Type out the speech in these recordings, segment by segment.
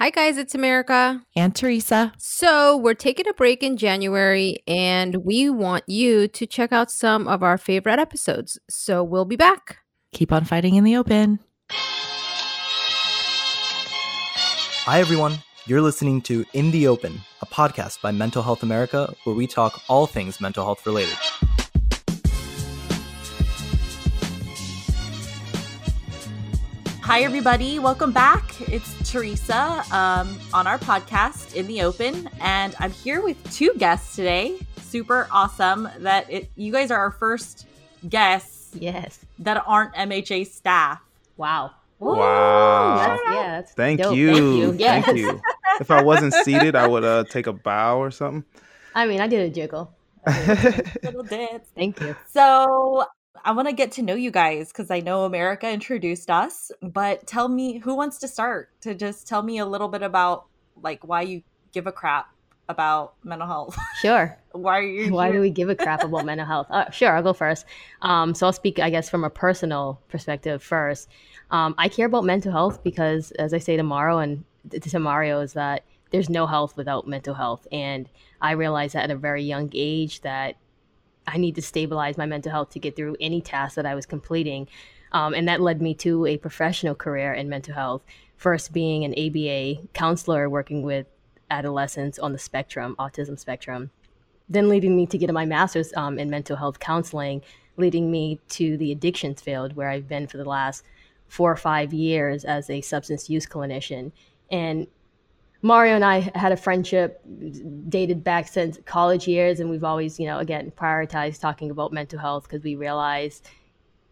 Hi, guys, it's America. And Teresa. So, we're taking a break in January and we want you to check out some of our favorite episodes. So, we'll be back. Keep on fighting in the open. Hi, everyone. You're listening to In the Open, a podcast by Mental Health America where we talk all things mental health related. Hi, everybody. Welcome back. It's Teresa um, on our podcast, In the Open. And I'm here with two guests today. Super awesome that it, you guys are our first guests Yes. that aren't MHA staff. Wow. Wow. That's, yeah. That's Thank dope. you. Thank you. Yes. Thank you. If I wasn't seated, I would uh, take a bow or something. I mean, I did a jiggle. Little dance. Thank you. So I want to get to know you guys because I know America introduced us. But tell me, who wants to start to just tell me a little bit about like why you give a crap about mental health? Sure. why are you? Why here? do we give a crap about mental health? Uh, sure, I'll go first. Um, so I'll speak, I guess, from a personal perspective first. Um, I care about mental health because, as I say tomorrow and to to Mario, is that there's no health without mental health, and I realized that at a very young age that I need to stabilize my mental health to get through any task that I was completing. Um, and that led me to a professional career in mental health. First, being an ABA counselor working with adolescents on the spectrum, autism spectrum. Then, leading me to get my master's um, in mental health counseling, leading me to the addictions field where I've been for the last four or five years as a substance use clinician. And Mario and I had a friendship dated back since college years, and we've always, you know, again, prioritized talking about mental health because we realized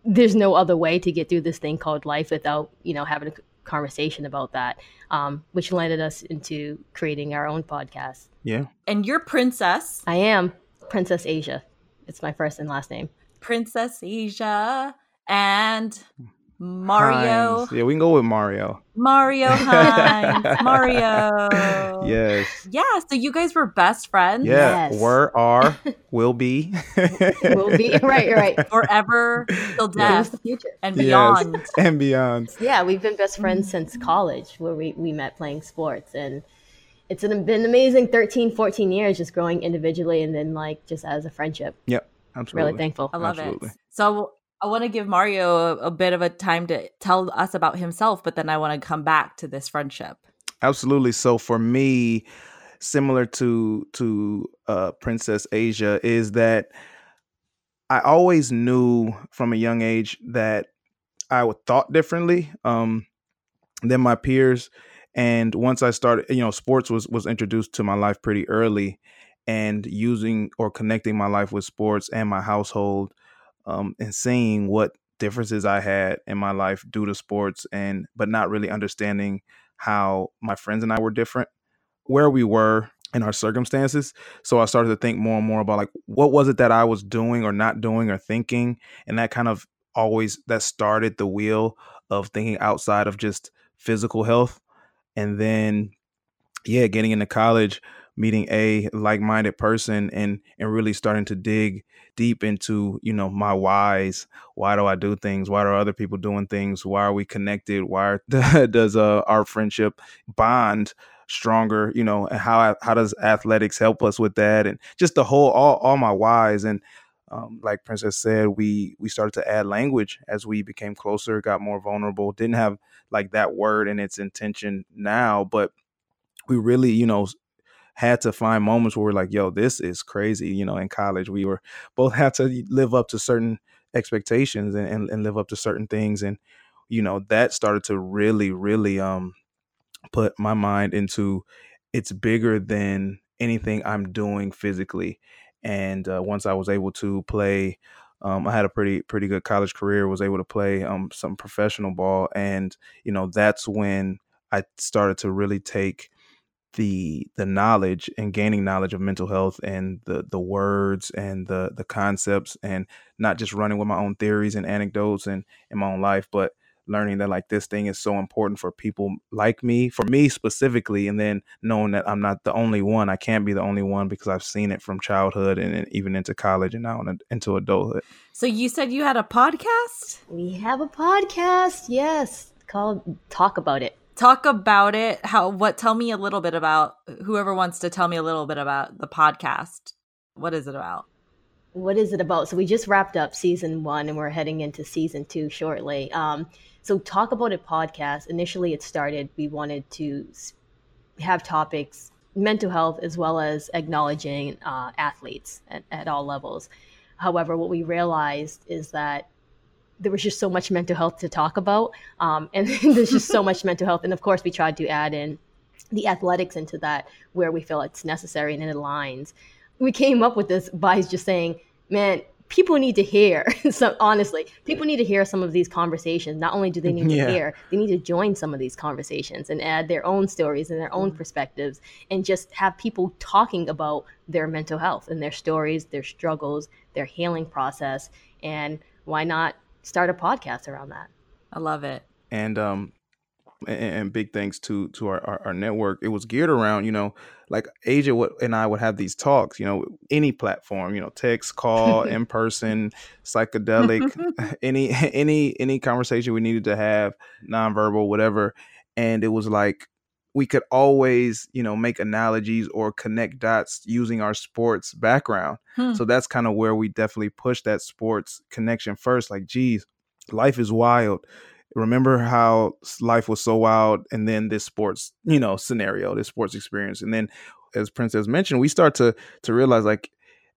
there's no other way to get through this thing called life without, you know, having a conversation about that, um, which landed us into creating our own podcast. Yeah. and you're Princess. I am Princess Asia. It's my first and last name. Princess Asia and Mario. Hines. Yeah, we can go with Mario. Mario Hines. Mario. Yes. Yeah, so you guys were best friends Yeah. Yes. Were, are, will be. We'll be right, right. forever till Who's death the future? and Yes. beyond. and beyond. Yeah, we've been best friends since college where we, we met playing sports. And it's an, been amazing 13, 14 years just growing individually and then like just as a friendship. Yep. Absolutely. Really thankful. I love Absolutely. it. So I want to give Mario a, a bit of a time to tell us about himself, but then I want to come back to this friendship. Absolutely. So for me, similar to to uh, Princess Asia, is that I always knew from a young age that I would thought differently um, than my peers. And once I started, you know, sports was was introduced to my life pretty early, and using or connecting my life with sports and my household, um, and seeing what differences I had in my life due to sports, and but not really understanding how my friends and I were different, where we were in our circumstances. So I started to think more and more about like what was it that I was doing or not doing or thinking, and that kind of always that started the wheel of thinking outside of just physical health, and then yeah, getting into college, meeting a like-minded person, and and really starting to dig deep into you know my whys. Why do i do things? Why are other people doing things? Why are we connected? Why does uh, our friendship bond stronger? You know and how how does athletics help us with that? And just the whole all, all my whys. And um, like princess said we we started to add language as we became closer got more vulnerable. Didn't have like that word and its intention now but we really you know had to find moments where we're like, yo, this is crazy. You know, in college, we were both had to live up to certain expectations and, and, and live up to certain things. And, you know, that started to really, really um put my mind into it's bigger than anything I'm doing physically. And uh, once I was able to play, um, I had a pretty pretty good college career. Was able to play um, some professional ball, and you know that's when I started to really take the the knowledge and gaining knowledge of mental health and the the words and the the concepts and not just running with my own theories and anecdotes and in my own life but learning that like this thing is so important for people like me for me specifically and then knowing that i'm not the only one i can't be the only one because i've seen it from childhood and, and even into college and now into adulthood So you said you had a podcast? We have a podcast, yes, called Talk About It. Talk about it how what tell me a little bit about whoever wants to tell me a little bit about the podcast. What is it about? What is it about? So we just wrapped up season one and we're heading into season two shortly. Um, so talk about it podcast. Initially it started we wanted to have topics mental health as well as acknowledging uh, athletes at, at all levels. However what we realized is that there was just so much mental health to talk about. Um, and there's just so much mental health. And of course, we tried to add in the athletics into that where we feel it's necessary and it aligns. We came up with this by just saying, man, people need to hear. so honestly, people need to hear some of these conversations. Not only do they need yeah. to hear, they need to join some of these conversations and add their own stories and their own mm-hmm. perspectives and just have people talking about their mental health and their stories, their struggles, their healing process. And why not start a podcast around that. I love it. And um and, and big thanks to to our, our, our, network. It was geared around, you know, like Asia and I would have these talks, you know, any platform, you know, text, call, in person, psychedelic, any any any conversation we needed to have, nonverbal, whatever. And it was like we could always, you know, make analogies or connect dots using our sports background. Hmm. So that's kind of where we definitely push that sports connection first. Like, geez, life is wild. Remember how life was so wild, and then this sports, you know, scenario, this sports experience, and then, as Princess mentioned, we start to to realize like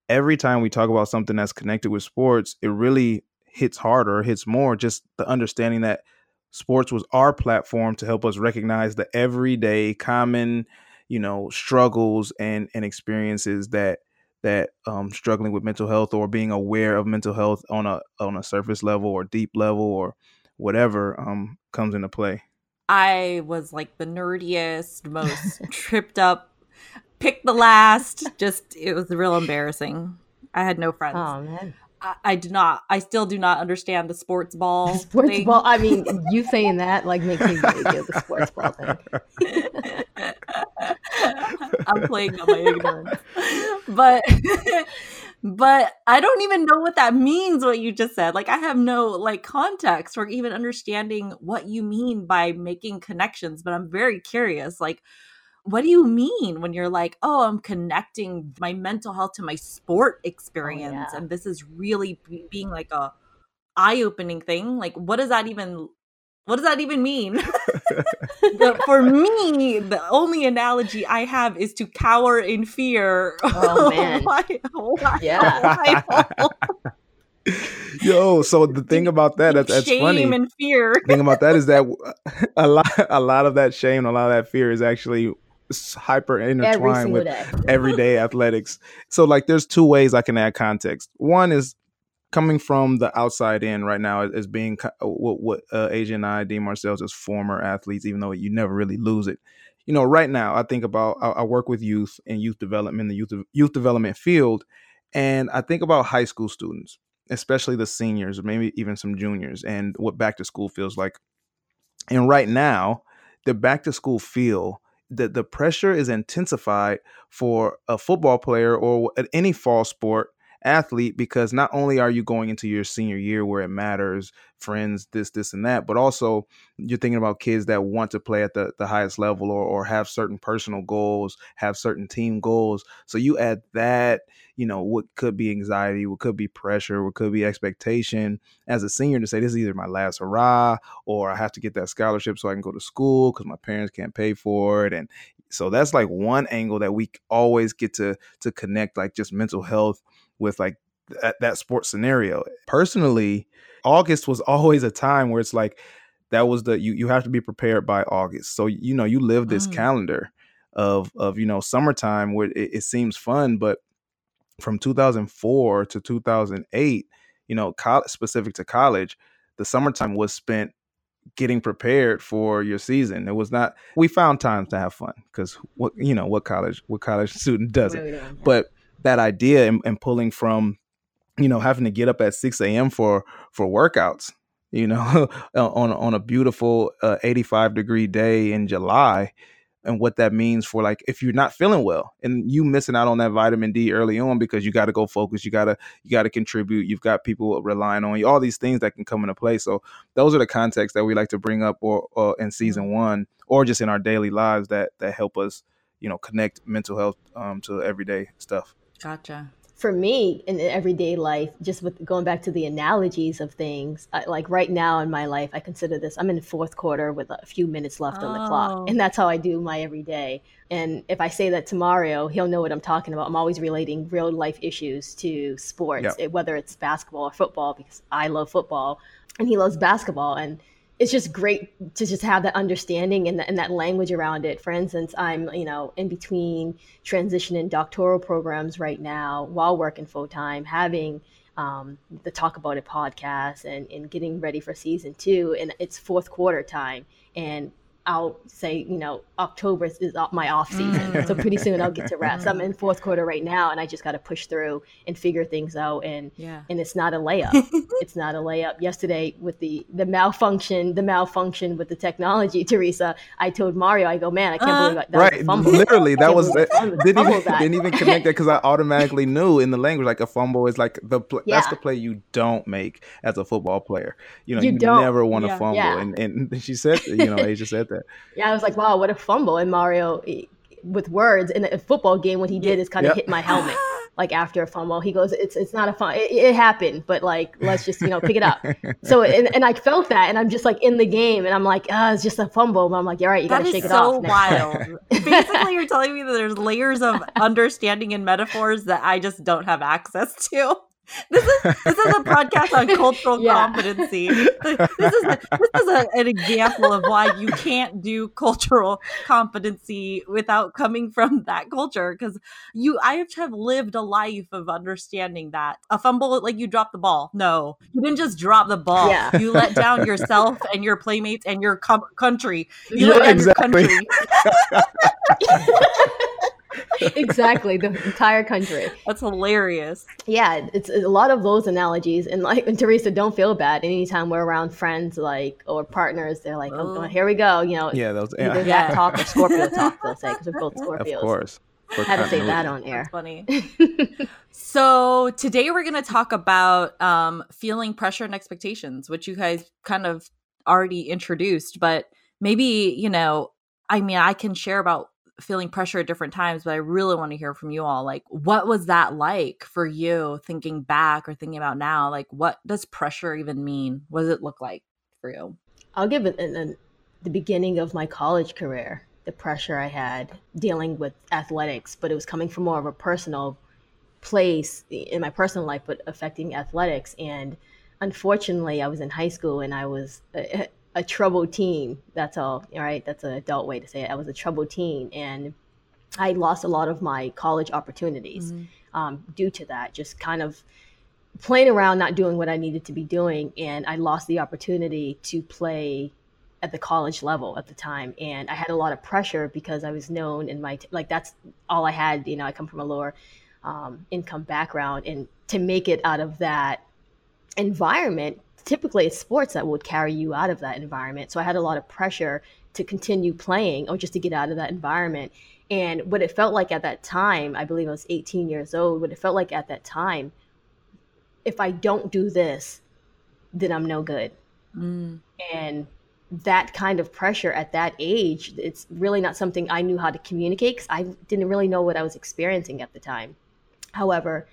every time we talk about something that's connected with sports, it really hits harder, hits more. Just the understanding that sports was our platform to help us recognize the everyday common you know struggles and and experiences that that um, struggling with mental health or being aware of mental health on a on a surface level or deep level or whatever um, comes into play. I was like the nerdiest, most tripped up, picked the last. Just it was real embarrassing. I had no friends. Oh man. I, I do not. I still do not understand the sports ball. sports thing. ball. I mean, you saying that like makes me really good. The sports ball thing. I'm playing on my ignorance, but but I don't even know what that means. What you just said, like I have no like context for even understanding what you mean by making connections. But I'm very curious, like what do you mean when you're like, oh, I'm connecting my mental health to my sport oh, experience, oh, yeah. and this is really b- being like a eye opening thing? Like, what does that even? What does that even mean? the, for me, the only analogy I have is to cower in fear. Oh man! why, why, yeah. Why, Yo, so the thing about that, that's, that's shame funny. Shame and fear. The thing about that is that a lot, a lot of that shame, a lot of that fear is actually hyper intertwined with day. everyday athletics. So like there's two ways I can add context. One is coming from the outside in right now as being uh, what, what uh, Asia and I deem ourselves as former athletes, even though you never really lose it. You know, right now I think about I, I work with youth and youth development, the youth youth development field, and I think about high school students, especially the seniors, or maybe even some juniors, and what back to school feels like. And right now, the back to school feel the, the pressure is intensified for a football player or any fall sport athlete because not only are you going into your senior year where it matters friends this this and that but also you're thinking about kids that want to play at the, the highest level or, or have certain personal goals have certain team goals. So you add that you know what could be anxiety what could be pressure what could be expectation as a senior to say this is either my last hurrah or i have to get that scholarship so i can go to school because my parents can't pay for it and so that's like one angle that we always get to to connect like just mental health with like that, that sports scenario personally august was always a time where it's like that was the you you have to be prepared by august so you know you live this mm. calendar of of you know summertime where it, it seems fun but from 2004 to 2008, you know, college, specific to college, the summertime was spent getting prepared for your season. It was not. We found times to have fun because what you know what college what college student doesn't. But that idea and, and, pulling from, you know, having to get up at 6 a.m. for for workouts. You know, on on a beautiful uh, 85 degree day in July, and what that means for like if you're not feeling well and you missing out on that vitamin D early on because you got to go focus, you got to you got to contribute, you've got people relying on you, all these things that can come into play. So those are the contexts that we like to bring up or, or in season mm-hmm. 1 or just in our daily lives that that help us, you know, connect mental health um, to everyday stuff. Gotcha for me in everyday life, just with going back to the analogies of things, I, like right now in my life, I consider this I'm in the fourth quarter with a few minutes left oh. on the clock. Oh. And that's how I do my everyday. And if I say that to Mario, he'll know what I'm talking about. I'm always relating real life issues to sports, yep. it, whether it's basketball or football, because I love football and he loves basketball. And it's just great to just have that understanding and, and, that language around it. For instance, I'm you know in between transitioning doctoral programs right now while working full time, having um, the Talk About It podcast and, and getting ready for season two, and it's fourth quarter time, and I'll say, you know, October is my off season. Mm. So pretty soon I'll get to rest. I'm in fourth quarter right now and I just got to push through and figure things out. And, yeah. and it's not a layup. it's not a layup. Yesterday with the, the malfunction, the malfunction with the technology, Teresa, I told Mario, I go, man, I can't uh, believe that right. was a fumble. Literally that was, that, didn't, even, that. didn't even connect that. Cause I automatically knew in the language, like a fumble is like the, pl- yeah. that's the play you don't make as a football player. You know, you, you never want to yeah. fumble. And, and she said, you know, Asia said that. Yeah, I was like, wow, what a fumble! And Mario, with words in a football game, what he did is kind of yep. hit my helmet. Like after a fumble, he goes, "It's it's not a fun. It, it, happened, but like let's just you know pick it up." So and, and I felt that, and I'm just like in the game, and I'm like, "Ah, it's just a fumble." But I'm like, "You're right, you got to shake it off." That is so wild. Basically, you're telling me that there's layers of understanding and metaphors that I just don't have access to this is this is a podcast on cultural yeah. competency. This is a, this is a, an example of why you can't do cultural competency without coming from that culture because you I have to have lived a life of understanding that a fumble like you drop the ball. No, you didn't just drop the ball. Yeah. You let down yourself and your playmates and your com- country. You yeah, exactly. your country. exactly the entire country that's hilarious yeah it's a lot of those analogies and like and teresa don't feel bad anytime we're around friends like or partners they're like oh, oh here we go you know yeah those yeah. either yeah. that talk or scorpio talk they'll say because we're both scorpios of course I had to say that on air. That's funny. so today we're going to talk about um, feeling pressure and expectations, which you guys kind of already introduced. But maybe you know, I mean, I can share about feeling pressure at different times, but I really want to hear from you all. Like, what was that like for you thinking back or thinking about now? Like, what does pressure even mean? What does it look like for you? I'll give it in, the beginning of my college career, the pressure I had dealing with athletics, but it was coming from more of a personal place in my personal life, but affecting athletics. And unfortunately, I was in high school and I was eh, eh, a troubled teen. That's all, all, right? That's an adult way to say it. I was a troubled teen, and I lost a lot of my college opportunities mm-hmm. um, due to that. Just kind of playing around, not doing what I needed to be doing, and I lost the opportunity to play at the college level at the time, and I had a lot of pressure because I was known in my t- like that's all I had. You know, I come from a lower um, income background, and to make it out of that environment typically it's sports that would carry you out of that environment. So I had a lot of pressure to continue playing or just to get out of that environment. And what it felt like at that time, I believe I was 18 years old, what it felt like at that time, if I don't do this, then I'm no good. Mm. And that kind of pressure at that age, it's really not something I knew how to communicate because I didn't really know what I was experiencing at the time. However,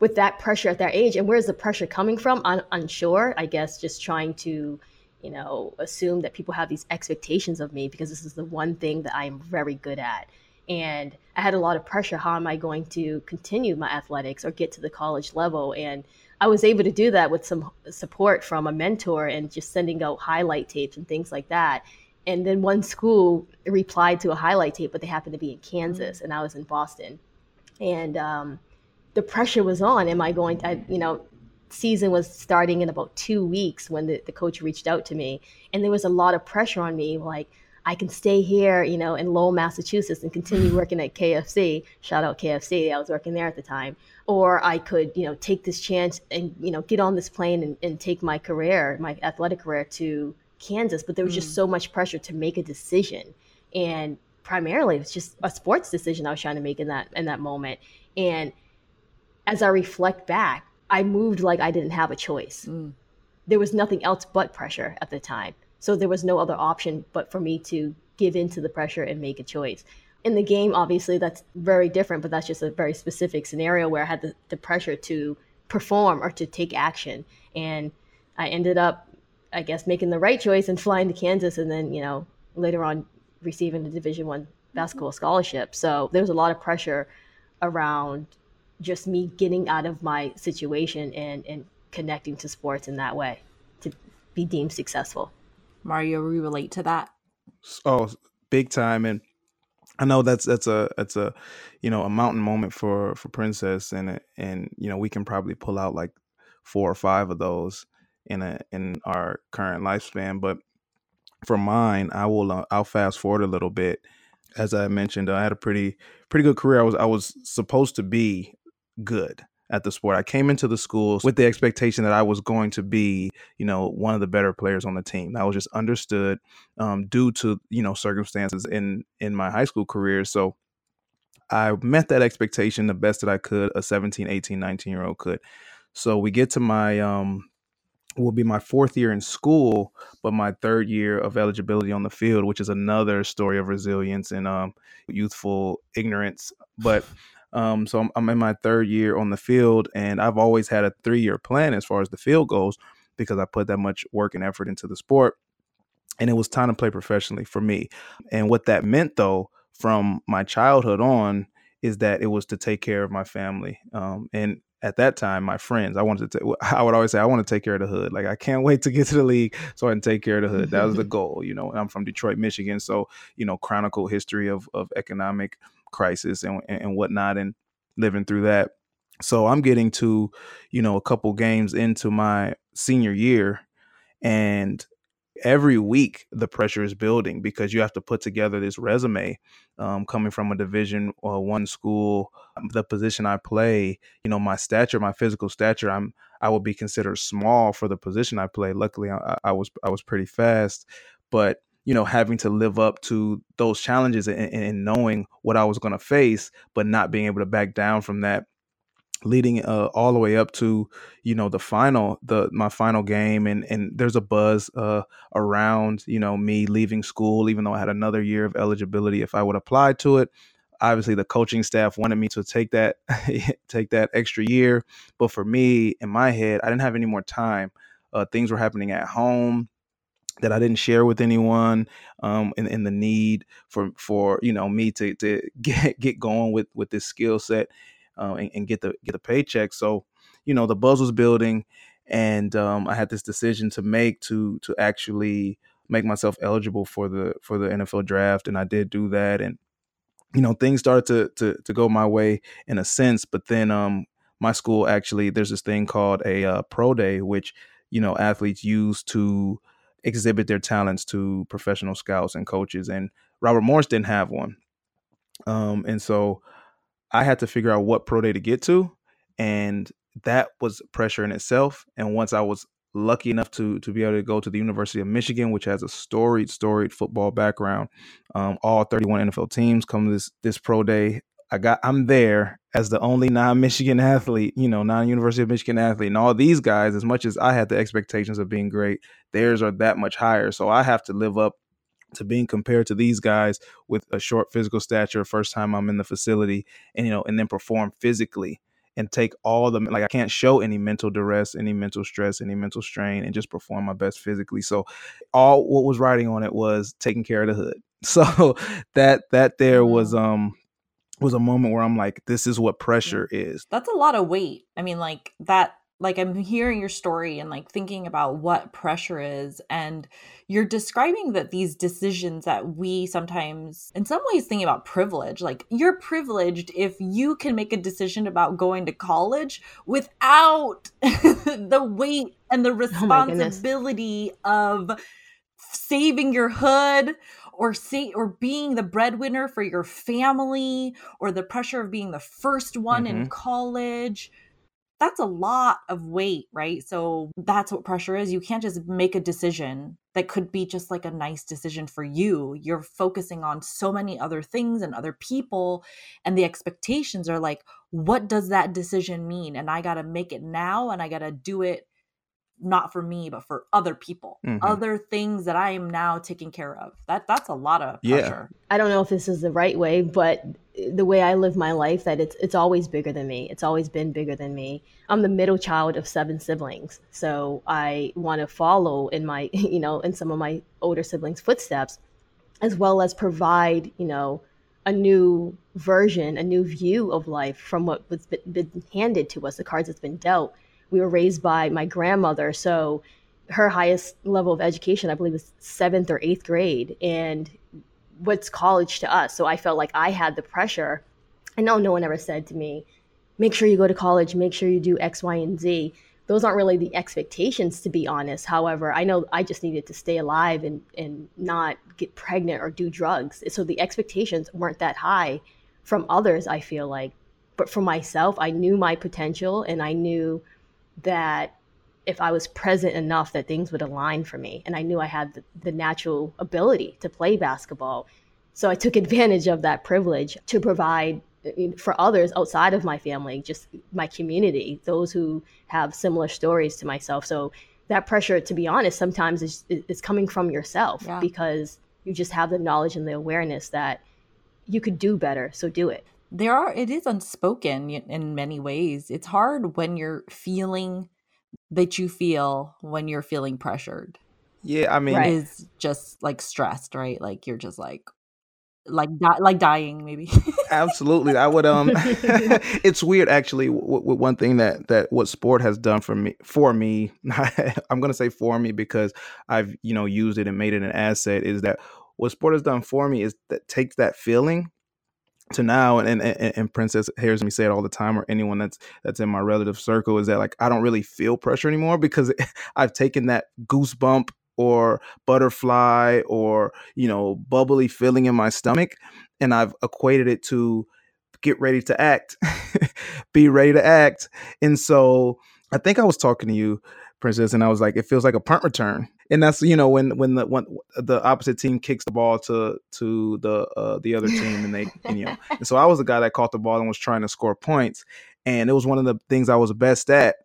with that pressure at that age and where's the pressure coming from? I'm unsure i guess just trying to you know assume that people have these expectations of me because this is the one thing that i'm very good at. And i had a lot of pressure. How am i going to continue my athletics or get to the college level? And i was able to do that with some support from a mentor and just sending out highlight tapes and things like that. And then one school replied to a highlight tape but they happened to be in kansas mm-hmm. and i was in boston. And um, the pressure was on. Am I going to, you know, season was starting in about two weeks when the, the coach reached out to me. And there was a lot of pressure on me, like, I can stay here, you know, in Lowell, Massachusetts and continue working at KFC. Shout out KFC. I was working there at the time. Or I could, you know, take this chance and, you know, get on this plane and, and take my career, my athletic career to Kansas. But there was just mm. so much pressure to make a decision. And primarily it was just a sports decision I was trying to make in that in that moment. And as I reflect back, I moved like I didn't have a choice. Mm. There was nothing else but pressure at the time. So there was no other option but for me to give in to the pressure and make a choice. In the game, obviously, that's very different, but that's just a very specific scenario where I had the, the pressure to perform or to take action. And I ended up, I guess, making the right choice and flying to Kansas and then, you know, later on receiving the Division One basketball scholarship. So there was a lot of pressure around just me getting out of my situation and, and connecting to sports in that way to be deemed successful. Mario, we relate to that. Oh, big time. And I know that's that's a that's a you know a mountain moment for for Princess, and and you know we can probably pull out like four or five of those in a in our current lifespan. But for mine, I will uh, I'll fast forward a little bit. As I mentioned, I had a pretty pretty good career. I was I was supposed to be good at the sport. I came into the schools with the expectation that I was going to be, you know, one of the better players on the team. That was just understood um, due to you know circumstances in in my high school career. So I met that expectation the best that I could. A 17, 18, 19 year old could. So we get to my um, will be my fourth year in school, but my third year of eligibility on the field, which is another story of resilience and um, youthful ignorance. But um, so I'm, I'm, in my third year on the field, and I've always had a three year plan as far as the field goes because I put that much work and effort into the sport. And it was time to play professionally for me. And what that meant, though, from my childhood on, is that it was to take care of my family. Um, and at that time, my friends, I wanted to, I would always say, I want to take care of the hood. Like, I can't wait to get to the league so I can take care of the hood. That was the goal. You know, I'm from Detroit, Michigan. So, you know, chronicle history of, of economic crisis and, and whatnot and living through that. So I'm getting to, you know, a couple games into my senior year and every week the pressure is building because you have to put together this resume um, coming from a division uh, one school um, the position i play you know my stature my physical stature i'm i will be considered small for the position i play luckily i, I was i was pretty fast but you know, having to live up to those challenges and, and knowing what I was going to face, but not being able to back down from that leading uh, all the way up to you know the final the my final game and and there's a buzz uh, around you know me leaving school even though I had another year of eligibility if I would apply to it. Obviously the coaching staff wanted me to take that take that extra year but for me in my head I didn't have any more time. Uh, things were happening at home that I didn't share with anyone, um, and, the need for for you know me to to get get going with with this skill set, uh, and, and, get the get the paycheck. So, you know, the buzz was building, and um, I had this decision to make to to actually make myself eligible for the for the NFL draft, and I did do that, and you know, things started to to to go my way in a sense, but then um my school actually there's this thing called a uh, pro day, which you know athletes use to exhibit their talents to professional scouts and coaches. And Robert Morris didn't have one. Um, and so I had to figure out what pro day to get to. And that was pressure in itself. And once I was lucky enough to to be able to go to the University of Michigan, which has a storied, storied football background. Um, all 31 NFL teams come this this pro day. I got I'm there as the only non-Michigan athlete, you know, non-University of Michigan athlete, and all these guys, as much as I had the expectations of being great, theirs are that much higher. So I have to live up to being compared to these guys with a short physical stature. First time I'm in the facility, and you know, and then perform physically and take all the like I can't show any mental duress, any mental stress, any mental strain, and just perform my best physically. So all what was writing on it was taking care of the hood. So that that there was um was a moment where I'm like, this is what mm. pressure is. That's a lot of weight. I mean, like that, like I'm hearing your story and like thinking about what pressure is. And you're describing that these decisions that we sometimes, in some ways, think about privilege. Like you're privileged if you can make a decision about going to college without the weight and the oh responsibility oh of saving your hood or say or being the breadwinner for your family or the pressure of being the first one mm-hmm. in college. That's a lot of weight right? So that's what pressure is. You can't just make a decision that could be just like a nice decision for you. You're focusing on so many other things and other people and the expectations are like what does that decision mean? And i got to make it now and i got to do it not for me but for other people Mhm. other things that i am now taking care of that that's a lot of Yeah. pressure I don't know if this is the right way, but the way I live my life, that it's it's always bigger than me. It's always been bigger than me. I'm the middle child of seven siblings, so I want to follow in my, you know, in some of my older siblings' footsteps, as well as provide, you know, a new version, a new view of life from what was been, been handed to us, the cards that's been dealt. We were raised by my grandmother, so her highest level of education, I believe, was seventh or eighth grade, and what's college to us. So I felt like I had the pressure. I know no one ever said to me, make sure you go to college, make sure you do X, Y, and Z. Those aren't really the expectations, to be honest. However, I know I just needed to stay alive and, and not get pregnant or do drugs. So the expectations weren't that high from others, I feel like. But for myself, I knew my potential and I knew that if I was present enough that things would align for me. And I knew I had the, the natural ability to play basketball. So I took advantage of that privilege to provide uh, for others outside of my family, just my community, those who have similar stories to myself. So that pressure, to be honest, sometimes is, is coming from yourself Yeah. because you just have the knowledge and the awareness that you could do better. So do it. There are it is unspoken in many ways it's hard when you're feeling that you feel when you're feeling pressured Yeah, I mean, Right. is just like stressed right like you're just like like di- like dying maybe absolutely. I would. Um, it's weird actually. With, with one thing that that what sport has done for me for me, I'm gonna say for me because I've you know used it and made it an asset. Is that what sport has done for me is that takes that feeling to now and, and and princess hears me say it all the time or anyone that's that's in my relative circle is that like i don't really feel pressure anymore because i've taken that goosebump or butterfly or you know bubbly feeling in my stomach and i've equated it to get ready to act be ready to act. And so i think i was talking to you princess and i was like it feels like a punt return and that's you know when when the when the opposite team kicks the ball to to the uh, the other team and they and, you know and so I was the guy that caught the ball and was trying to score points and it was one of the things I was best at.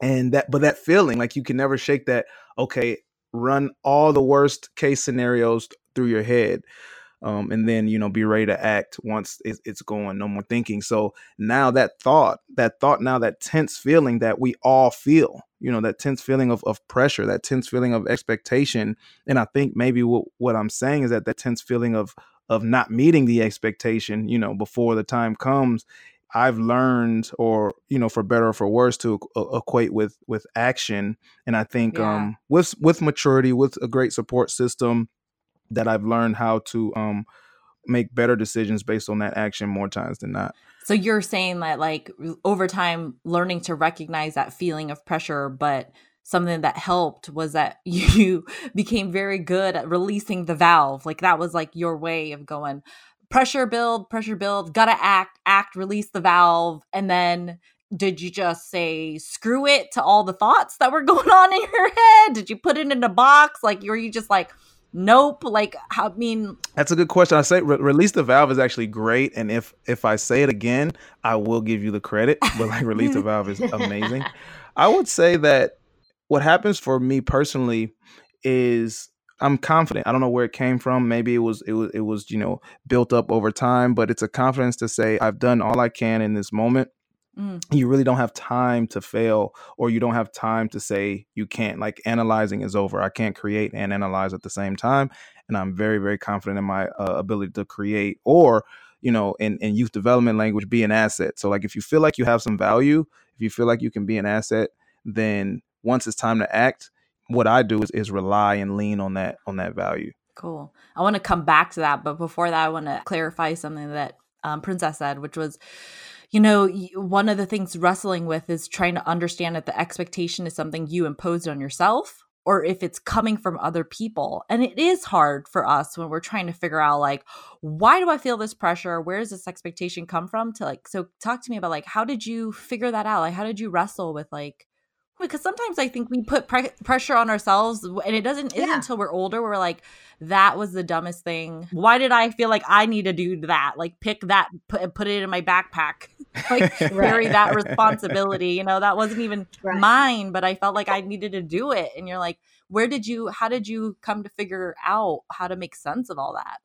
And that but that feeling like you can never shake that okay run all the worst case scenarios through your head um, and then you know be ready to act once it's, it's going no more thinking so now that thought that thought now that tense feeling that we all feel you know that tense feeling of, of pressure that tense feeling of expectation and i think maybe what, what i'm saying is that that tense feeling of of not meeting the expectation you know before the time comes i've learned or you know for better or for worse to uh, equate with with action and i think Yeah. um with with maturity with a great support system that I've learned how to um make better decisions based on that action more times than not. so you're saying that like over time learning to recognize that feeling of pressure but something that helped was that you became very good at releasing the valve. Like that was like your way of going pressure build pressure build gotta act act release the valve. And then did you just say screw it to all the thoughts that were going on in your head? Did you put it in a box? Like were you just like nope like i mean That's a good question. I say re- release the valve is actually great, and if if I say it again, I will give you the credit. But like release the valve is amazing. I would say that what happens for me personally is I'm confident. I don't know where it came from. Maybe it was it was it was you know built up over time, but it's a confidence to say I've done all I can in this moment. Mm. You really don't have time to fail, or you don't have time to say you can't. Like analyzing is over. I can't create and analyze at the same time, and I'm very very confident in my uh, ability to create or you know in, in youth development language be an asset so like if you feel like you have some value if you feel like you can be an asset then once it's time to act what i do is, is rely and lean on that on that value Cool. I want to come back to that, but before that, I want to clarify something that um, Princess said, which was, you know, one of the things wrestling with is trying to understand that the expectation is something you imposed on yourself or if it's coming from other people. And it is hard for us when we're trying to figure out, like, why do I feel this pressure? Where does this expectation come from? To like, so talk to me about, like, how did you figure that out? Like, how did you wrestle with, like, because sometimes I think we put pre- pressure on ourselves, and it doesn't isn't Yeah. until we're older we're like, that was the dumbest thing. Why did I feel like I need to do that? Like pick that, put put it in my backpack, like carry that responsibility. You know, that wasn't even Right. mine, but I felt like I needed to do it. And you're like, where did you? How did you come to figure out how to make sense of all that?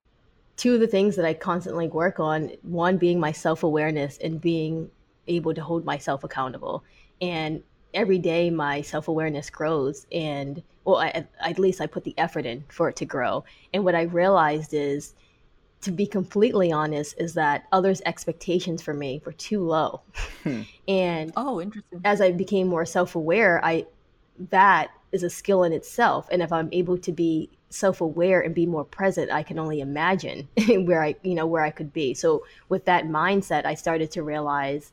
two of the things that I constantly work on one being my self awareness and being able to hold myself accountable. And every day my self awareness grows. And, well, I, at- at least I put the effort in for it to grow. And what I realized is, to be completely honest, is that others' expectations for me were too low. Hmm. and Oh, interesting. as I became more self-aware, I that is a skill in itself. And if I'm able to be self-aware and be more present, I can only imagine where I, you know, where I could be. So with that mindset, I started to realize,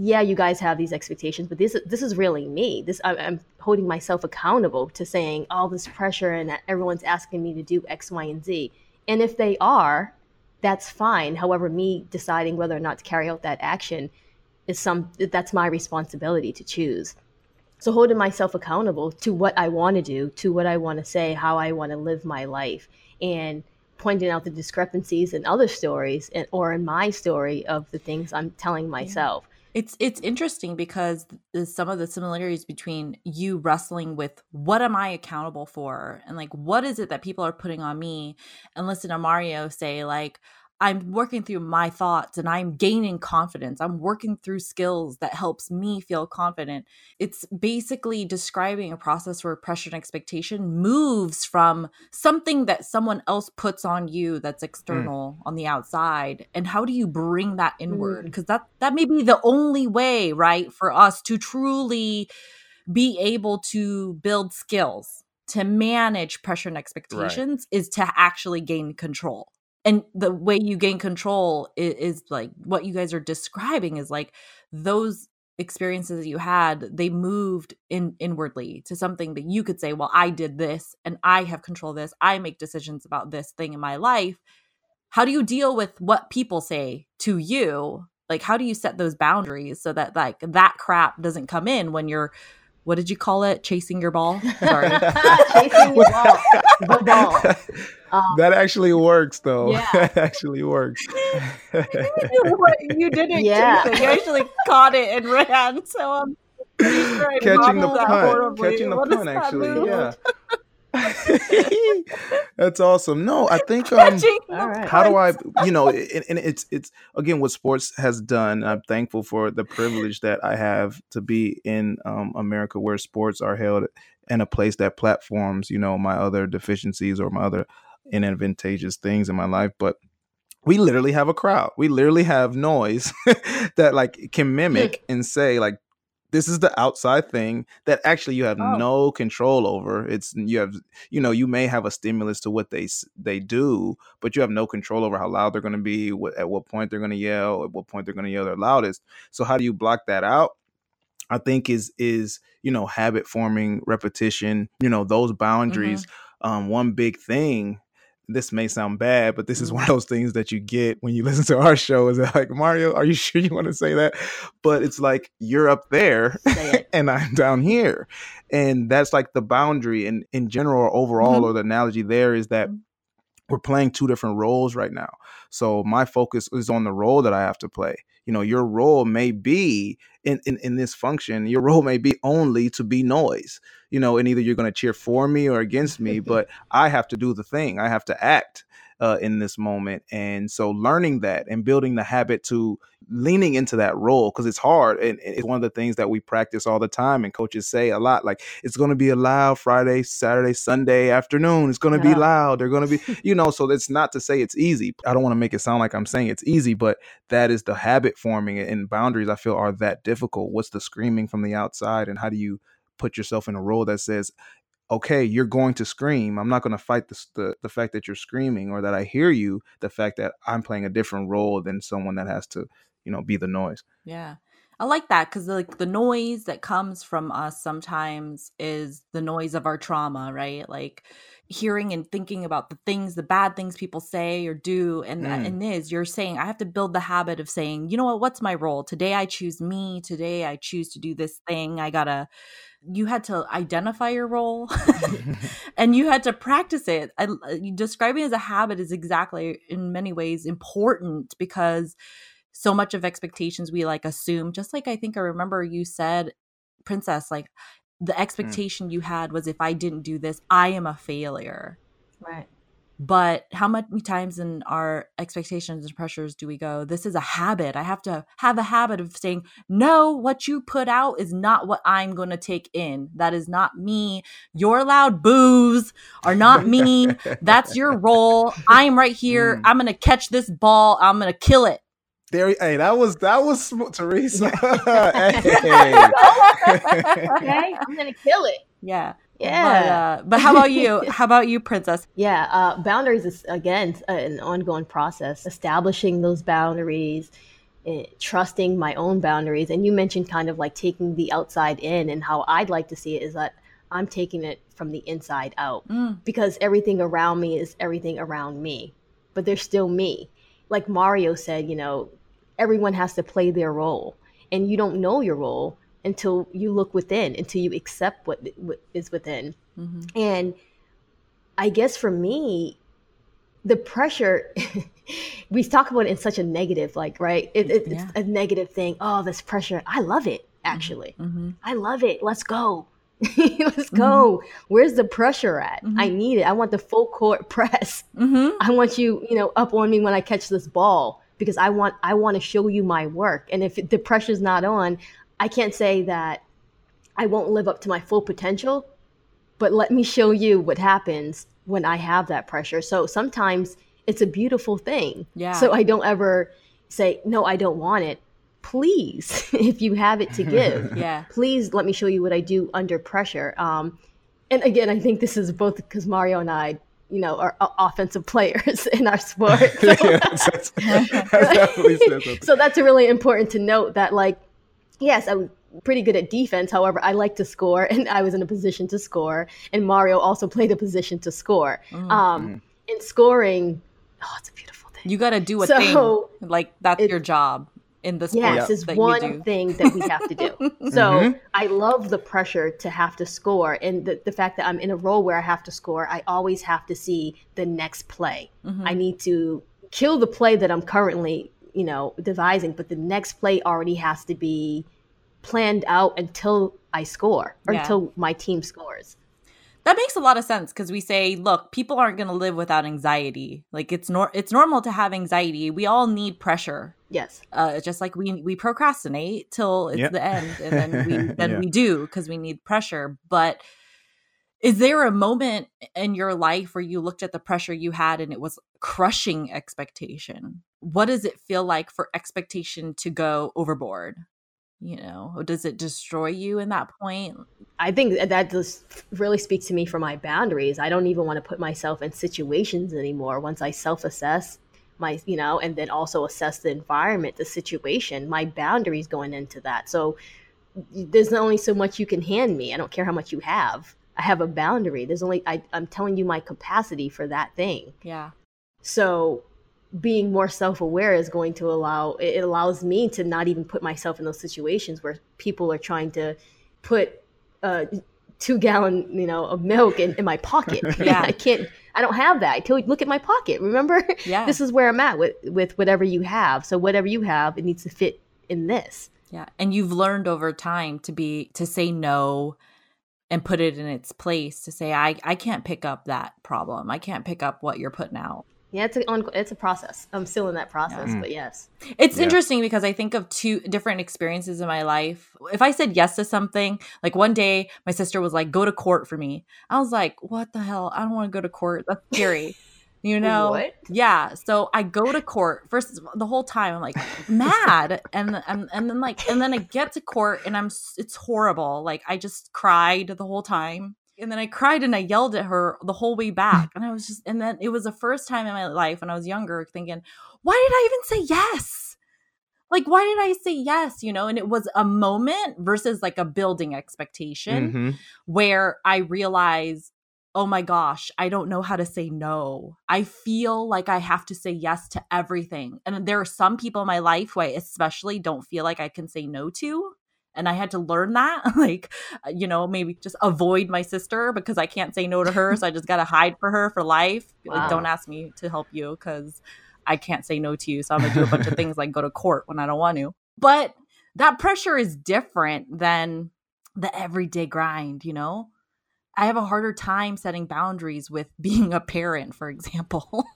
yeah, you guys have these expectations, but this this is really me. This I, I'm holding myself accountable to saying all this pressure and that everyone's asking me to do X, Y, and Z. And if they are, that's fine. However, me deciding whether or not to carry out that action is some that's my responsibility to choose so holding myself accountable to what i want to do to what i want to say how i want to live my life and pointing out the discrepancies in other stories and, or in my story of the things i'm telling myself It's it's interesting because th- some of the similarities between you wrestling with what am I accountable for? and like what is it that people are putting on me? and listen to Mario say like I'm working through my thoughts and I'm gaining confidence. I'm working through skills that helps me feel confident. It's basically describing a process where pressure and expectation moves from something that someone else puts on you that's mm. external on the outside. And how do you bring that inward? Mm. Because that that may be the only way right for us to truly be able to build skills. To manage pressure and expectations is to actually gain control and the way you gain control is, is like what you guys are describing is like those experiences that you had they moved in inwardly to something that you could say well i did this and i have control this. I make decisions about this thing in my life. How do you deal with what people say to you? Like how do you set those boundaries so that like that crap doesn't come in when you're what did you call it chasing your ball sorry chasing your ball the ball um, that actually works, though. Yeah. that actually works. you didn't Yeah. chase it. You actually caught it and ran. So um, I'm Catching the punt. Catching the punt, actually. Yeah. That's awesome. No, I think um, Catching the All right. how do I, you know, and, and it's it's again what sports has done. I'm thankful for the privilege that I have to be in um, America, where sports are held in a place that platforms, you know, my other deficiencies or my other inadvantageous things in my life, but. We literally have a crowd. We literally have noise that like can mimic and say like this is the outside thing that actually you have Oh. no control over. It's you have you know you may have a stimulus to what they they do, but you have no control over how loud they're going to be, what, at what point they're going to yell, at what point they're going to yell their loudest. So how do you block that out? I think is is you know habit forming, repetition, you know those boundaries. Um, one big thing. This may sound bad, but this is one of those things that you get when you listen to our show. Is that like Mario? Are you sure you want to say that? But it's like you're up there and I'm down here. And that's like the boundary. And in general or overall, Mhm. or the analogy there is that Mhm. we're playing two different roles right now. So my focus is on the role that I have to play. You know, your role may be in, in, in this function, your role may be only to be noise, you know, and either you're going to cheer for me or against me, but I have to do the thing. I have to act uh, in this moment. And so learning that and building the habit to leaning into that role because it's hard. And it's one of the things that we practice all the time. And coaches say a lot like, it's going to be a loud Friday, Saturday, Sunday afternoon. It's going to be loud. They're going to be, you know, so it's not to say it's easy. I don't want to make it sound like I'm saying it's easy, but that is the habit forming and boundaries I feel are that difficult. What's the screaming from the outside and how do you put yourself in a role that says, okay, you're going to scream. I'm not going to fight the, the the fact that you're screaming or that I hear you. The fact that I'm playing a different role than someone that has to, you know, be the noise. Yeah. I like that because like the noise that comes from us sometimes is the noise of our trauma, right? Like hearing and thinking about the things, the bad things people say or do, and Mm. and is you're saying I have to build the habit of saying, you know what, what's my role today? I choose me. Today I choose to do this thing. I gotta. You had to identify your role, and you had to practice it. I, uh, describing it as a habit is exactly in many ways important because so much of expectations we like assume just like i think i remember you said princess like the mm. expectation you had was if i didn't do this i am a failure Right. But how many times in our expectations and pressures do we go? This is a habit. I have to have a habit of saying no what you put out is not what i'm going to take in. That is not me. Your loud boos are not me. That's your role. I'm right here. Mm. i'm going to catch this ball. I'm going to kill it. There, hey, that was that was sm- Teresa. hey. Okay, I'm gonna kill it. yeah Yeah. But, uh, but how about you? How about you, Princess? Yeah, uh, boundaries is again an ongoing process. Establishing those boundaries, eh, trusting my own boundaries, and you mentioned kind of like taking the outside in, and how I'd like to see it is that I'm taking it from the inside out Mm, because everything around me is everything around me, but there's still me. Like Mario said, you know, everyone has to play their role, and you don't know your role until you look within, until you accept what, what is within. mhm. And I guess for me, the pressure, we talk about it in such a negative, like, right? It, it, Yeah. It's a negative thing. Oh, this pressure. I love it, actually. Mhm. I love it. Let's go. Let's go. Where's the pressure at? Mhm. I need it. I want the full court press. Mhm. I want you, you know, up on me when I catch this ball because I want I want to show you my work. And if the pressure's not on, I can't say that I won't live up to my full potential, but let me show you what happens when I have that pressure. So sometimes it's a beautiful thing. Yeah. So I don't ever say, no, I don't want it. Please, if you have it to give, Yeah. please let me show you what I do under pressure. Um, and again, I think this is both because Mario and I, you know, are offensive players in our sport. So, Yeah, that's- that definitely says something. so that's really important to note that, like, yes, I'm pretty good at defense. However, I like to score, and I was in a position to score. And Mario also played a position to score. Mm. Um, in scoring, oh, it's a beautiful thing. You got to do a So, thing. Like that's it- your job in the sport Yes, is one thing that we have to do. So Mhm. I love the pressure to have to score, and the, the fact that I'm in a role where I have to score. I always have to see the next play. Mhm. I need to kill the play that I'm currently, you know, devising, but the next play already has to be planned out until I score or Yeah. until my team scores. That makes a lot of sense because we say, look, people aren't going to live without anxiety. Like it's nor- it's normal to have anxiety. We all need pressure. Yes. Uh, just like we we procrastinate till it's Yep. the end, and then we then Yeah. we do because we need pressure. But is there a moment in your life where you looked at the pressure you had and it was crushing expectation? What does it feel like for expectation to go overboard? You know, does it destroy you in that point? I think that- just really speaks to me for my boundaries. I don't even want to put myself in situations anymore. Once I self-assess my, you know, and then also assess the environment, the situation, my boundaries going into that. So there's only so much you can hand me. I don't care how much you have. I have a boundary. There's only I, I'm telling you my capacity for that thing. Yeah. So being more self-aware is going to allow it allows me to not even put myself in those situations where people are trying to put uh two gallon you know of milk in, in my pocket Yeah. i can't i don't have that i look at my pocket remember Yeah. this is where i'm at with with whatever you have so whatever you have it needs to fit in this Yeah. And you've learned over time to be to say no and put it in its place to say I I can't pick up that problem. I can't pick up what you're putting out. Yeah it's a on, it's a process i'm still in that process Mm. but yes It's Yeah. interesting because I think of two different experiences in my life. If I said yes to something, like one day my sister was like, go to court for me. I was like, what the hell? I don't want to go to court. That's scary. You know? What? Yeah. So I go to court first the whole time. I'm like mad. And, and, and then like, and then I get to court and I'm, it's horrible. Like I just cried the whole time. And then I cried and I yelled at her the whole way back. And I was just, and then it was the first time in my life when I was younger thinking, why did I even say yes? like why did i say yes you know and it was a moment versus like a building expectation hmm where i realized oh my gosh i don't know how to say no i feel like i have to say yes to everything and there are some people in my life who i especially don't feel like i can say no to and i had to learn that like uh, you know maybe just avoid my sister because i can't say no to her so i just gotta hide for her for life like don't ask me to help you because I can't say no to you. So I'm gonna do a bunch of things like go to court when I don't want to. But that pressure is different than the everyday grind, you know? I have a harder time setting boundaries with being a parent, for example.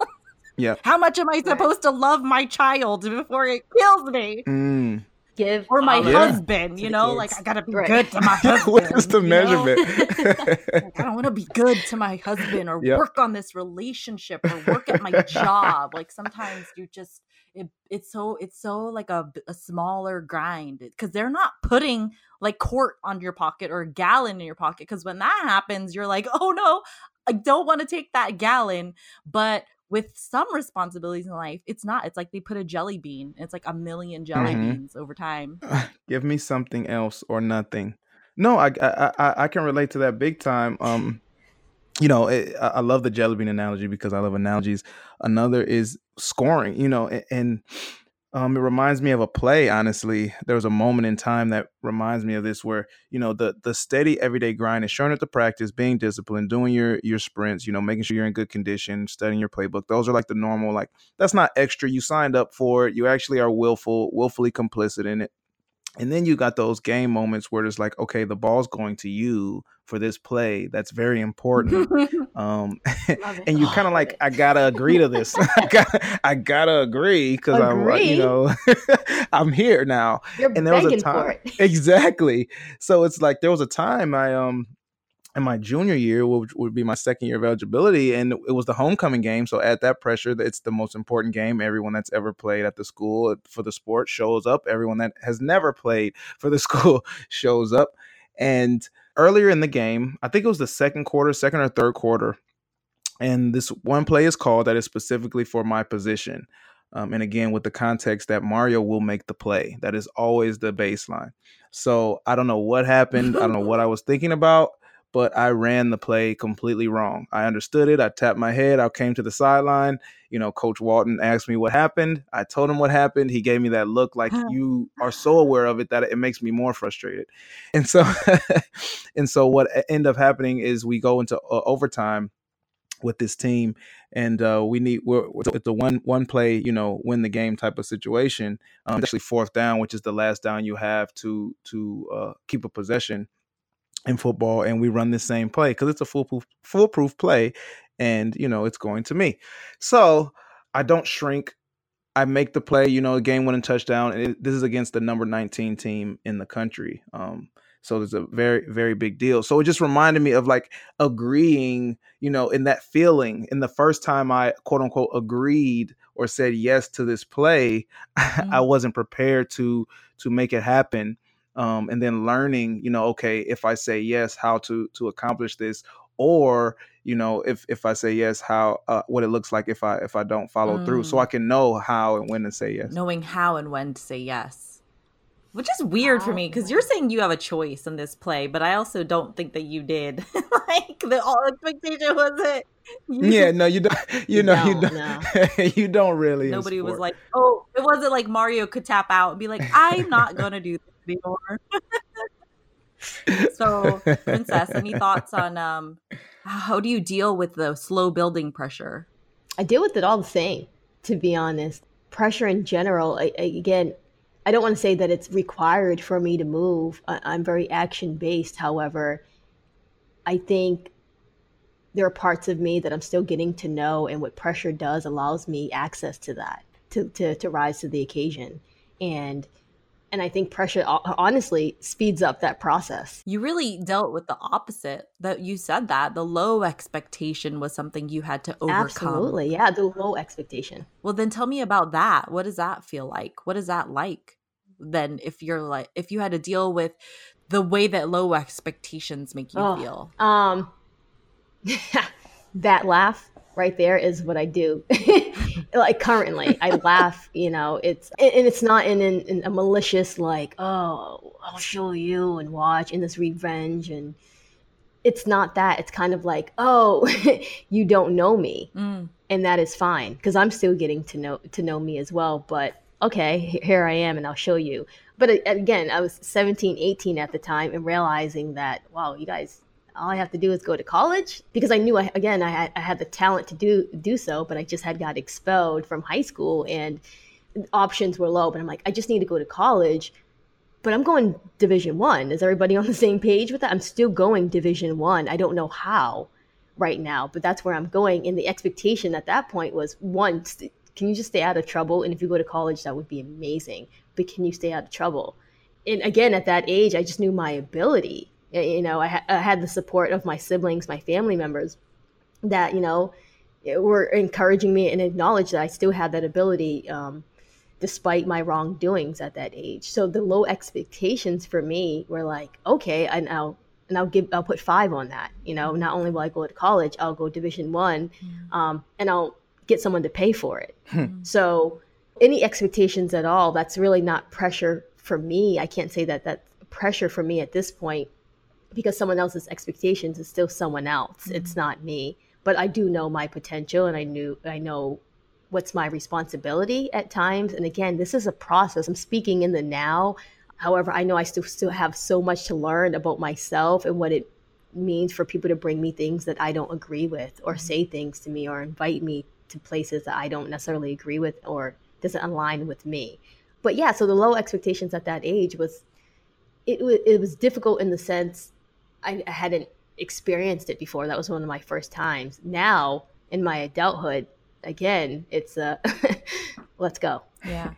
Yeah. How much am I supposed to love my child before it kills me? Mm. Give Or my Yeah. husband, you know? kids. Like I gotta be Right. good to my husband. What's the measurement? Like, I don't want to be good to my husband or Yep. work on this relationship or work at my job. Like sometimes you just it, it's so it's so like a smaller grind because they're not putting like quart on your pocket or a gallon in your pocket because when that happens you're like oh no I don't want to take that gallon but with some responsibilities in life it's not it's like they put a jelly bean it's like a million jelly Mhm. beans over time Give me something else or nothing. No, I I I, I can relate to that big time. Um, you know, it, I I love the jelly bean analogy because I love analogies. Another is scoring. You know, a- and um, it reminds me of a play. Honestly, there was a moment in time that reminds me of this, where you know the the steady everyday grind is showing up to practice, being disciplined, doing your your sprints. You know, making sure you're in good condition, studying your playbook. Those are like the normal. Like that's not extra. You signed up for it. You actually are willful, willfully complicit in it. And then you got those game moments where it's like, okay, the ball's going to you for this play. That's very important. Um, and you kind of like. I gotta agree to this. I gotta, I gotta agree because I'm, you know, I'm here now. You're and there was a time- for it. Exactly. So it's like there was a time I um in my junior year, which would be my second year of eligibility, and it was the homecoming game. So at that pressure, it's the most important game. Everyone that's ever played at the school for the sport shows up. Everyone that has never played for the school shows up. And earlier in the game, I think it was the second quarter, second or third quarter, and this one play is called that is specifically for my position. Um, and again, with the context that Mario will make the play, that is always the baseline. So I don't know what happened. I don't know what I was thinking about, but I ran the play completely wrong. I understood it. I tapped my head. I came to the sideline. You know, Coach Walton asked me what happened. I told him what happened. He gave me that look like you are so aware of it that it makes me more frustrated. And so, and so what ended up happening is we go into uh, overtime with this team and uh, we need we're, it's a one one play you know win the game type of situation um, actually fourth down which is the last down you have to to uh, keep a possession in football and we run the same play because it's a foolproof foolproof play and you know it's going to me. So i don't shrink. I make the play you know a game winning touchdown and it, this is against the number 19 team in the country um, so there's a very very big deal. So it just reminded me of like agreeing you know in that feeling. In the first time i quote unquote agreed or said yes to this play i wasn't prepared to to make it happen um, and then learning you know okay if i say yes how to to accomplish this or you know if if i say yes how uh, what it looks like if i if i don't follow through so Mm. i can know how and when to say yes knowing how and when to say yes. Which is weird for me because you're saying you have a choice in this play, but I also don't think that you did. like the all expectation was it. You, yeah no you don't you know you don't, don't you don't really Nobody was like, oh, it wasn't like Mario could tap out and be like, I'm not gonna do this so, Princess, any thoughts on um how do you deal with the slow building pressure? I deal with it all the same, to be honest. Pressure in general, I, I, again, I don't want to say that it's required for me to move. I, I'm very action based. However, I think there are parts of me that I'm still getting to know, and what pressure does allows me access to that to, to, to rise to the occasion. And and I think pressure honestly speeds up that process. You really dealt with the opposite. That you said that the low expectation was something you had to overcome. Absolutely. Yeah, the low expectation. Well, then tell me about that. What does that feel like? What is that like? Then, if you're like, if you had to deal with the way that low expectations make you Oh. feel. Um, that laugh right there is what I do. like currently i laugh you know it's and it's not in, in, in, a malicious like oh i'll show you and watch in this revenge and it's not that. It's kind of like oh you don't know me. Mm. and that is fine because i'm still getting to know to know me as well but okay here i am and i'll show you. But again i was 17 18 at the time and realizing that wow you guys all I have to do is go to college because I knew I, again I had, I had the talent to do do so, but I just had got expelled from high school and options were low. But I'm like, I just need to go to college. But I'm going Division One. Is everybody on the same page with that? I'm still going Division One. I. I don't know how right now, but that's where I'm going. And the expectation at that point was one, can you just stay out of trouble? And if you go to college, that would be amazing. But can you stay out of trouble? And again, at that age, I just knew my ability you know, I, ha- I had the support of my siblings, my family members that, you know, were encouraging me and acknowledged that I still had that ability um, despite my wrongdoings at that age. So the low expectations for me were like, okay, and I'll and I'll give I'll put five on that. You know, not only will I go to college, I'll go Division One, mm. um, and I'll get someone to pay for it. Hmm. So any expectations at all, that's really not pressure for me. I can't say that that's pressure for me at this point because someone else's expectations is still someone else. Mm-hmm. It's not me. But I do know my potential and I knew I know what's my responsibility at times. And again, this is a process. I'm speaking in the now. However, I know I still still have so much to learn about myself and what it means for people to bring me things that I don't agree with or mm-hmm. say things to me or invite me to places that I don't necessarily agree with or doesn't align with me. But yeah, so the low expectations at that age was it, it was difficult in the sense I, hadn't experienced it before. That was one of my first times. Now, in my adulthood, again, it's a let's go. Yeah.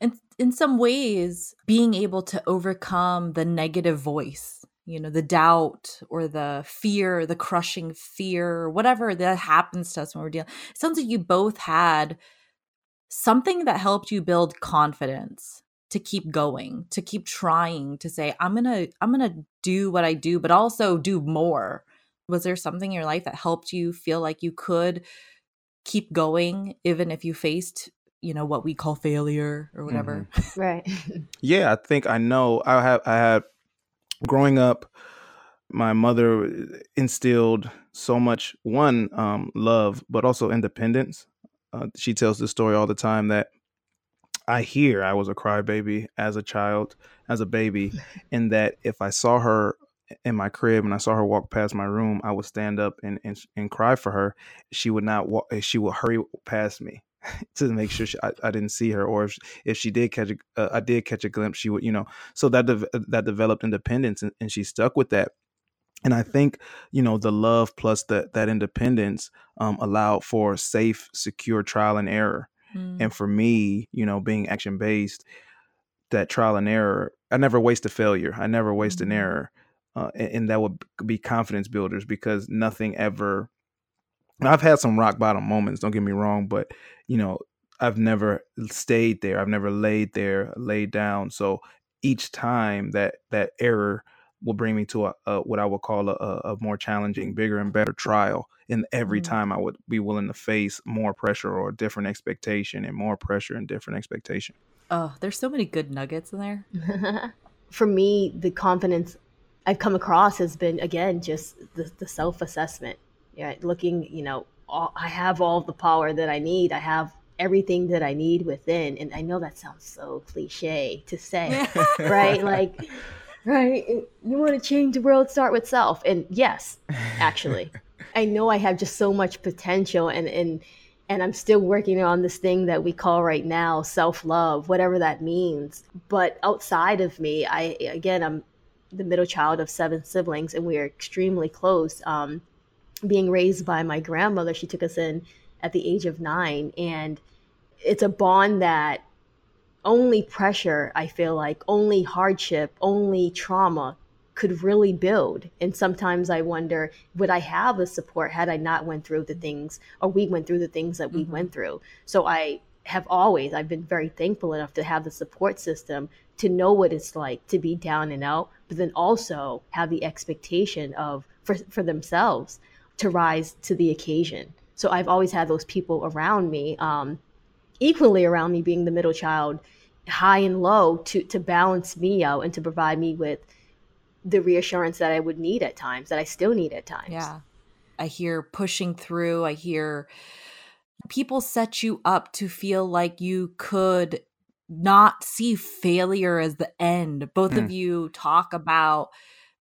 And in some ways, being able to overcome the negative voice, you know, the doubt or the fear, the crushing fear, whatever that happens to us when we're dealing. It sounds like you both had something that helped you build confidence to keep going to keep trying to say i'm gonna i'm gonna do what i do but also do more. Was there something in your life that helped you feel like you could keep going even if you faced you know what we call failure or whatever? Mm-hmm. right. Yeah i think i know. I have i had growing up my mother instilled so much one um, love but also independence. Uh, she tells the story all the time that I hear I was a crybaby as a child, as a baby, and that if I saw her in my crib and I saw her walk past my room, I would stand up and and, and cry for her. She would not walk. She would hurry past me to make sure she, I, I, didn't see her, or if if she did catch a, uh, I did catch a glimpse, she would, you know. So that de- that developed independence, and, and she stuck with that. And I think you know the love plus that that independence um, allowed for safe, secure trial and error Mm. And for me, you know, being action based, that trial and error, I never waste a failure. I never waste mm. an error. Uh, and, and, that would be confidence builders because nothing ever. I've had some rock bottom moments. Don't get me wrong, but you know, I've never stayed there. I've never laid there, laid down. So each time that that error will bring me to a, a what I would call a, a, more challenging, bigger, and better trial. And every mm-hmm. time I would be willing to face more pressure or different expectation, and more pressure and different expectation. Oh, there's so many good nuggets in there. For me, the confidence I've come across has been again just the, the self assessment. Yeah, looking, you know, all, I have all the power that I need. I have everything that I need within. And I know that sounds so cliche to say, right? Like right? You want to change the world, start with self. And yes, actually, I know I have just so much potential and, and, and I'm still working on this thing that we call right now self love, whatever that means. But outside of me, I, again, I'm the middle child of seven siblings and we are extremely close. Um, being raised by my grandmother, she took us in at the age of nine. And it's a bond that only pressure, I feel like, only hardship, only trauma could really build. And sometimes I wonder, would I have the support had I not went through the things or we went through the things that we mm-hmm. went through? So I have always, I've been very thankful enough to have the support system to know what it's like to be down and out, but then also have the expectation of for, for themselves to rise to the occasion. So I've always had those people around me, um, equally around me, being the middle child, high and low, to to balance me out and to provide me with the reassurance that I would need at times, that I still need at times. Yeah. I hear pushing through. I hear people set you up to feel like you could not see failure as the end. Both Mm. of you talk about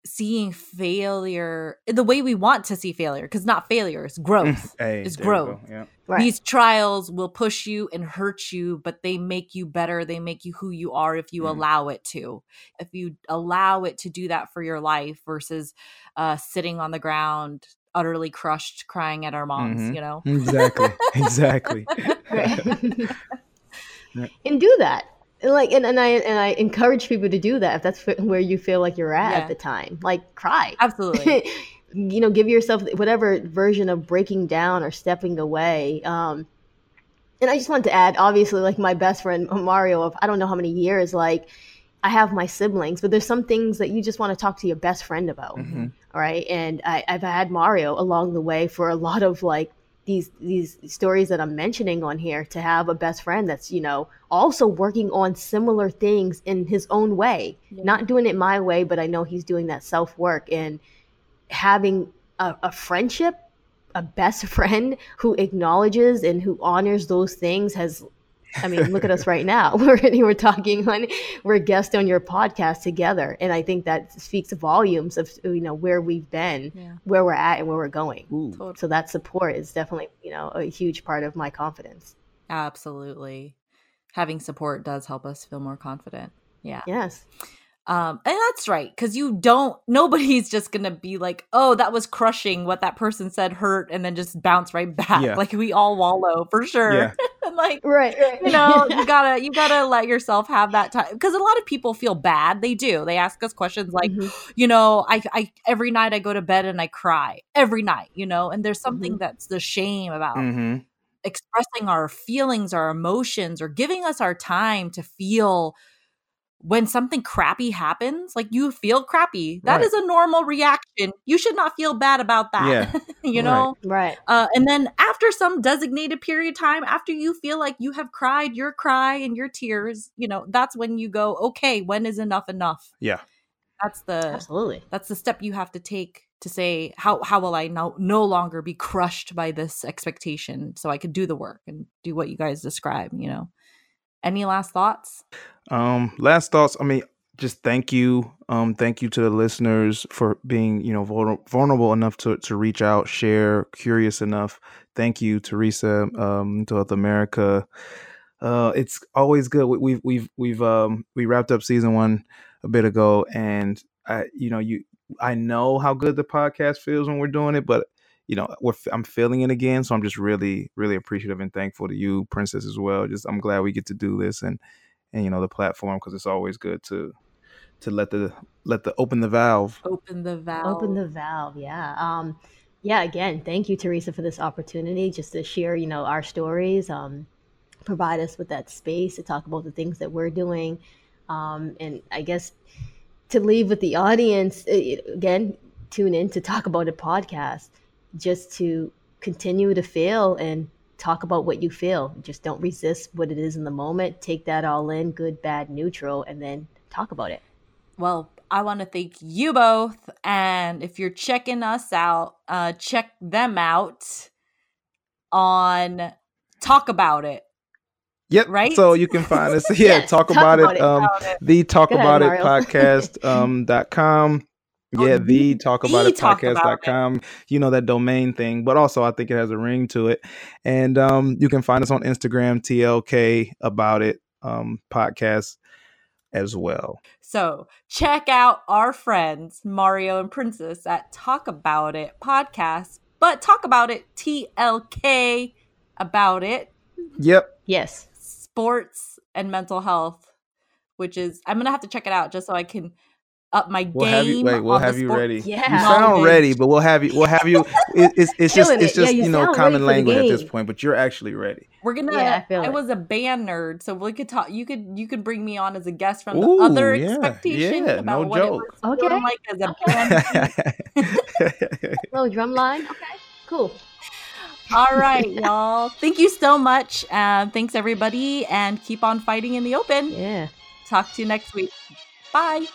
seeing failure the way we want to see failure because not failure, it's growth. Hey, It's there we go. growth. Yeah. Right. These trials will push you and hurt you, but they make you better. They make you who you are if you Mm. allow it to. If you allow it to do that for your life versus uh, sitting on the ground, utterly crushed, crying at our moms, Mhm. you know? Exactly. exactly. Right. Right. and do that. And like and, and I and I encourage people to do that if that's where you feel like you're at Yeah. at the time. Like cry. Absolutely. you know, give yourself whatever version of breaking down or stepping away. Um and I just wanted to add, obviously, like my best friend Mario of I don't know how many years, like I have my siblings, but there's some things that you just want to talk to your best friend about. Mhm. All right. And I, I've had Mario along the way for a lot of like these these stories that I'm mentioning on here to have a best friend that's, you know, also working on similar things in his own way. Not doing it my way, but I know he's doing that self work and having a, a friendship, a best friend who acknowledges and who honors those things has I mean, look at us right now. We're we're talking on we're guests on your podcast together, and I think that speaks volumes of you know where we've been, Yeah. where we're at, and where we're going. Ooh. So that support is definitely you know a huge part of my confidence. Absolutely. Having support does help us feel more confident. Yeah. Yes, Um, and that's right, because you don't, nobody's just gonna be like, oh, that was crushing what that person said hurt, and then just bounce right back. Yeah. Like we all wallow for sure. Yeah. and like, right, right. you know, you gotta, you gotta let yourself have that time. Because a lot of people feel bad. They do. They ask us questions like, Mhm. you know, I, I, every night I go to bed and I cry every night, you know, and there's something that's the shame about hmm expressing our feelings, our emotions, or giving us our time to feel when something crappy happens, like you feel crappy. That Right. is a normal reaction. You should not feel bad about that. Yeah. you know? right, Uh, and then after some designated period of time, after you feel like you have cried your cry and your tears, you know, that's when you go, okay, when is enough enough? Yeah. That's the absolutely. that's the step you have to take to say how how will I now no longer be crushed by this expectation so I could do the work and do what you guys describe, you know. Any last thoughts? Um, last thoughts. I mean, just thank you. Um, thank you to the listeners for being, you know, vulner- vulnerable enough to to reach out, share, curious enough. Thank you, Teresa, um, to America. Uh, it's always good. We, we've we've we've um we wrapped up season one a bit ago, and I, you know, you I know how good the podcast feels when we're doing it, but you know, we're, I'm feeling it again. So I'm just really, really appreciative and thankful to you, Princess, as well. Just I'm glad we get to do this and and you know the platform because it's always good to to let the let the open the valve. Open the valve. Open the valve, yeah. Um, yeah, again, thank you, Teresa, for this opportunity just to share, you know, our stories, um, provide us with that space to talk about the things that we're doing. Um, and I guess to leave with the audience, eh, again, tune in to talk about a podcast just to continue to feel and talk about what you feel. Just don't resist what it is in the moment. Take that all in, good, bad, neutral, and then talk about it. Well, I want to thank you both. And if you're checking us out, uh, check them out on Talk About It. Yep. Right? So you can find us. Yeah. Yes, talk, talk about, about it. it. Um, About it. the talk Go ahead, about it podcast um dot com. Oh, Yeah, the- the talk about the it talk podcast about dot com. You know that domain thing, but also I think it has a ring to it. And um you can find us on Instagram, TLK about it um podcast as well. So check out our friends Mario and Princess at Talk About It podcast, but Talk About It TLK about it Yep. Yes. sports and mental health, which is I'm gonna have to check it out just so I can up my We'll game. have you wait, we'll have you sport- ready. Yeah. You sound ready, but we'll have you we'll have you it, it's it's just Killing it's it. Yeah, just you you know common language at this point, but you're actually ready. We're gonna. Yeah, I feel I it. was a band nerd, so we could talk. You could you could bring me on as a guest from Ooh, the other yeah, expectation yeah, about no what joke. it was Okay. feeling like as a band. Little drum line. Okay. Cool. All right, y'all. Thank you so much. Uh, thanks, everybody. And keep on fighting in the open. Yeah. Talk to you next week. Bye.